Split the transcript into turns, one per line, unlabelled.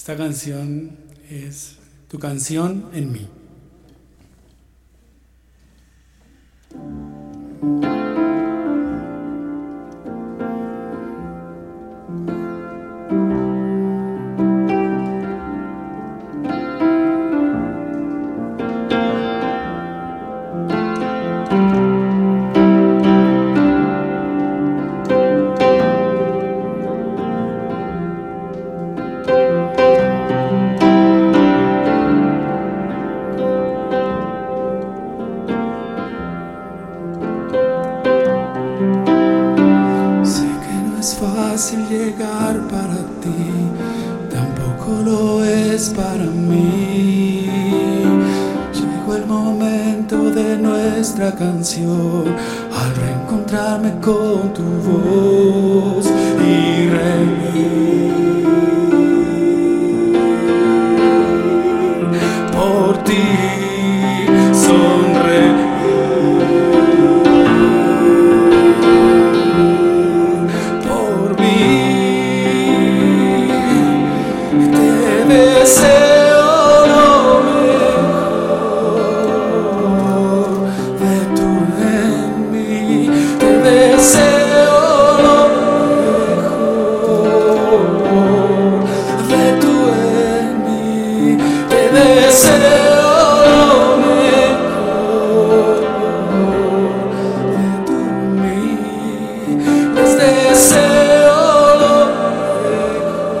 Esta canción es tu canción en mí. Fácil llegar para ti, tampoco lo es para mí. Llegó el momento de nuestra canción, al reencontrarme con tu voz y reír por ti, Te deseo lo mejor de tu mí. Les deseo lo mejor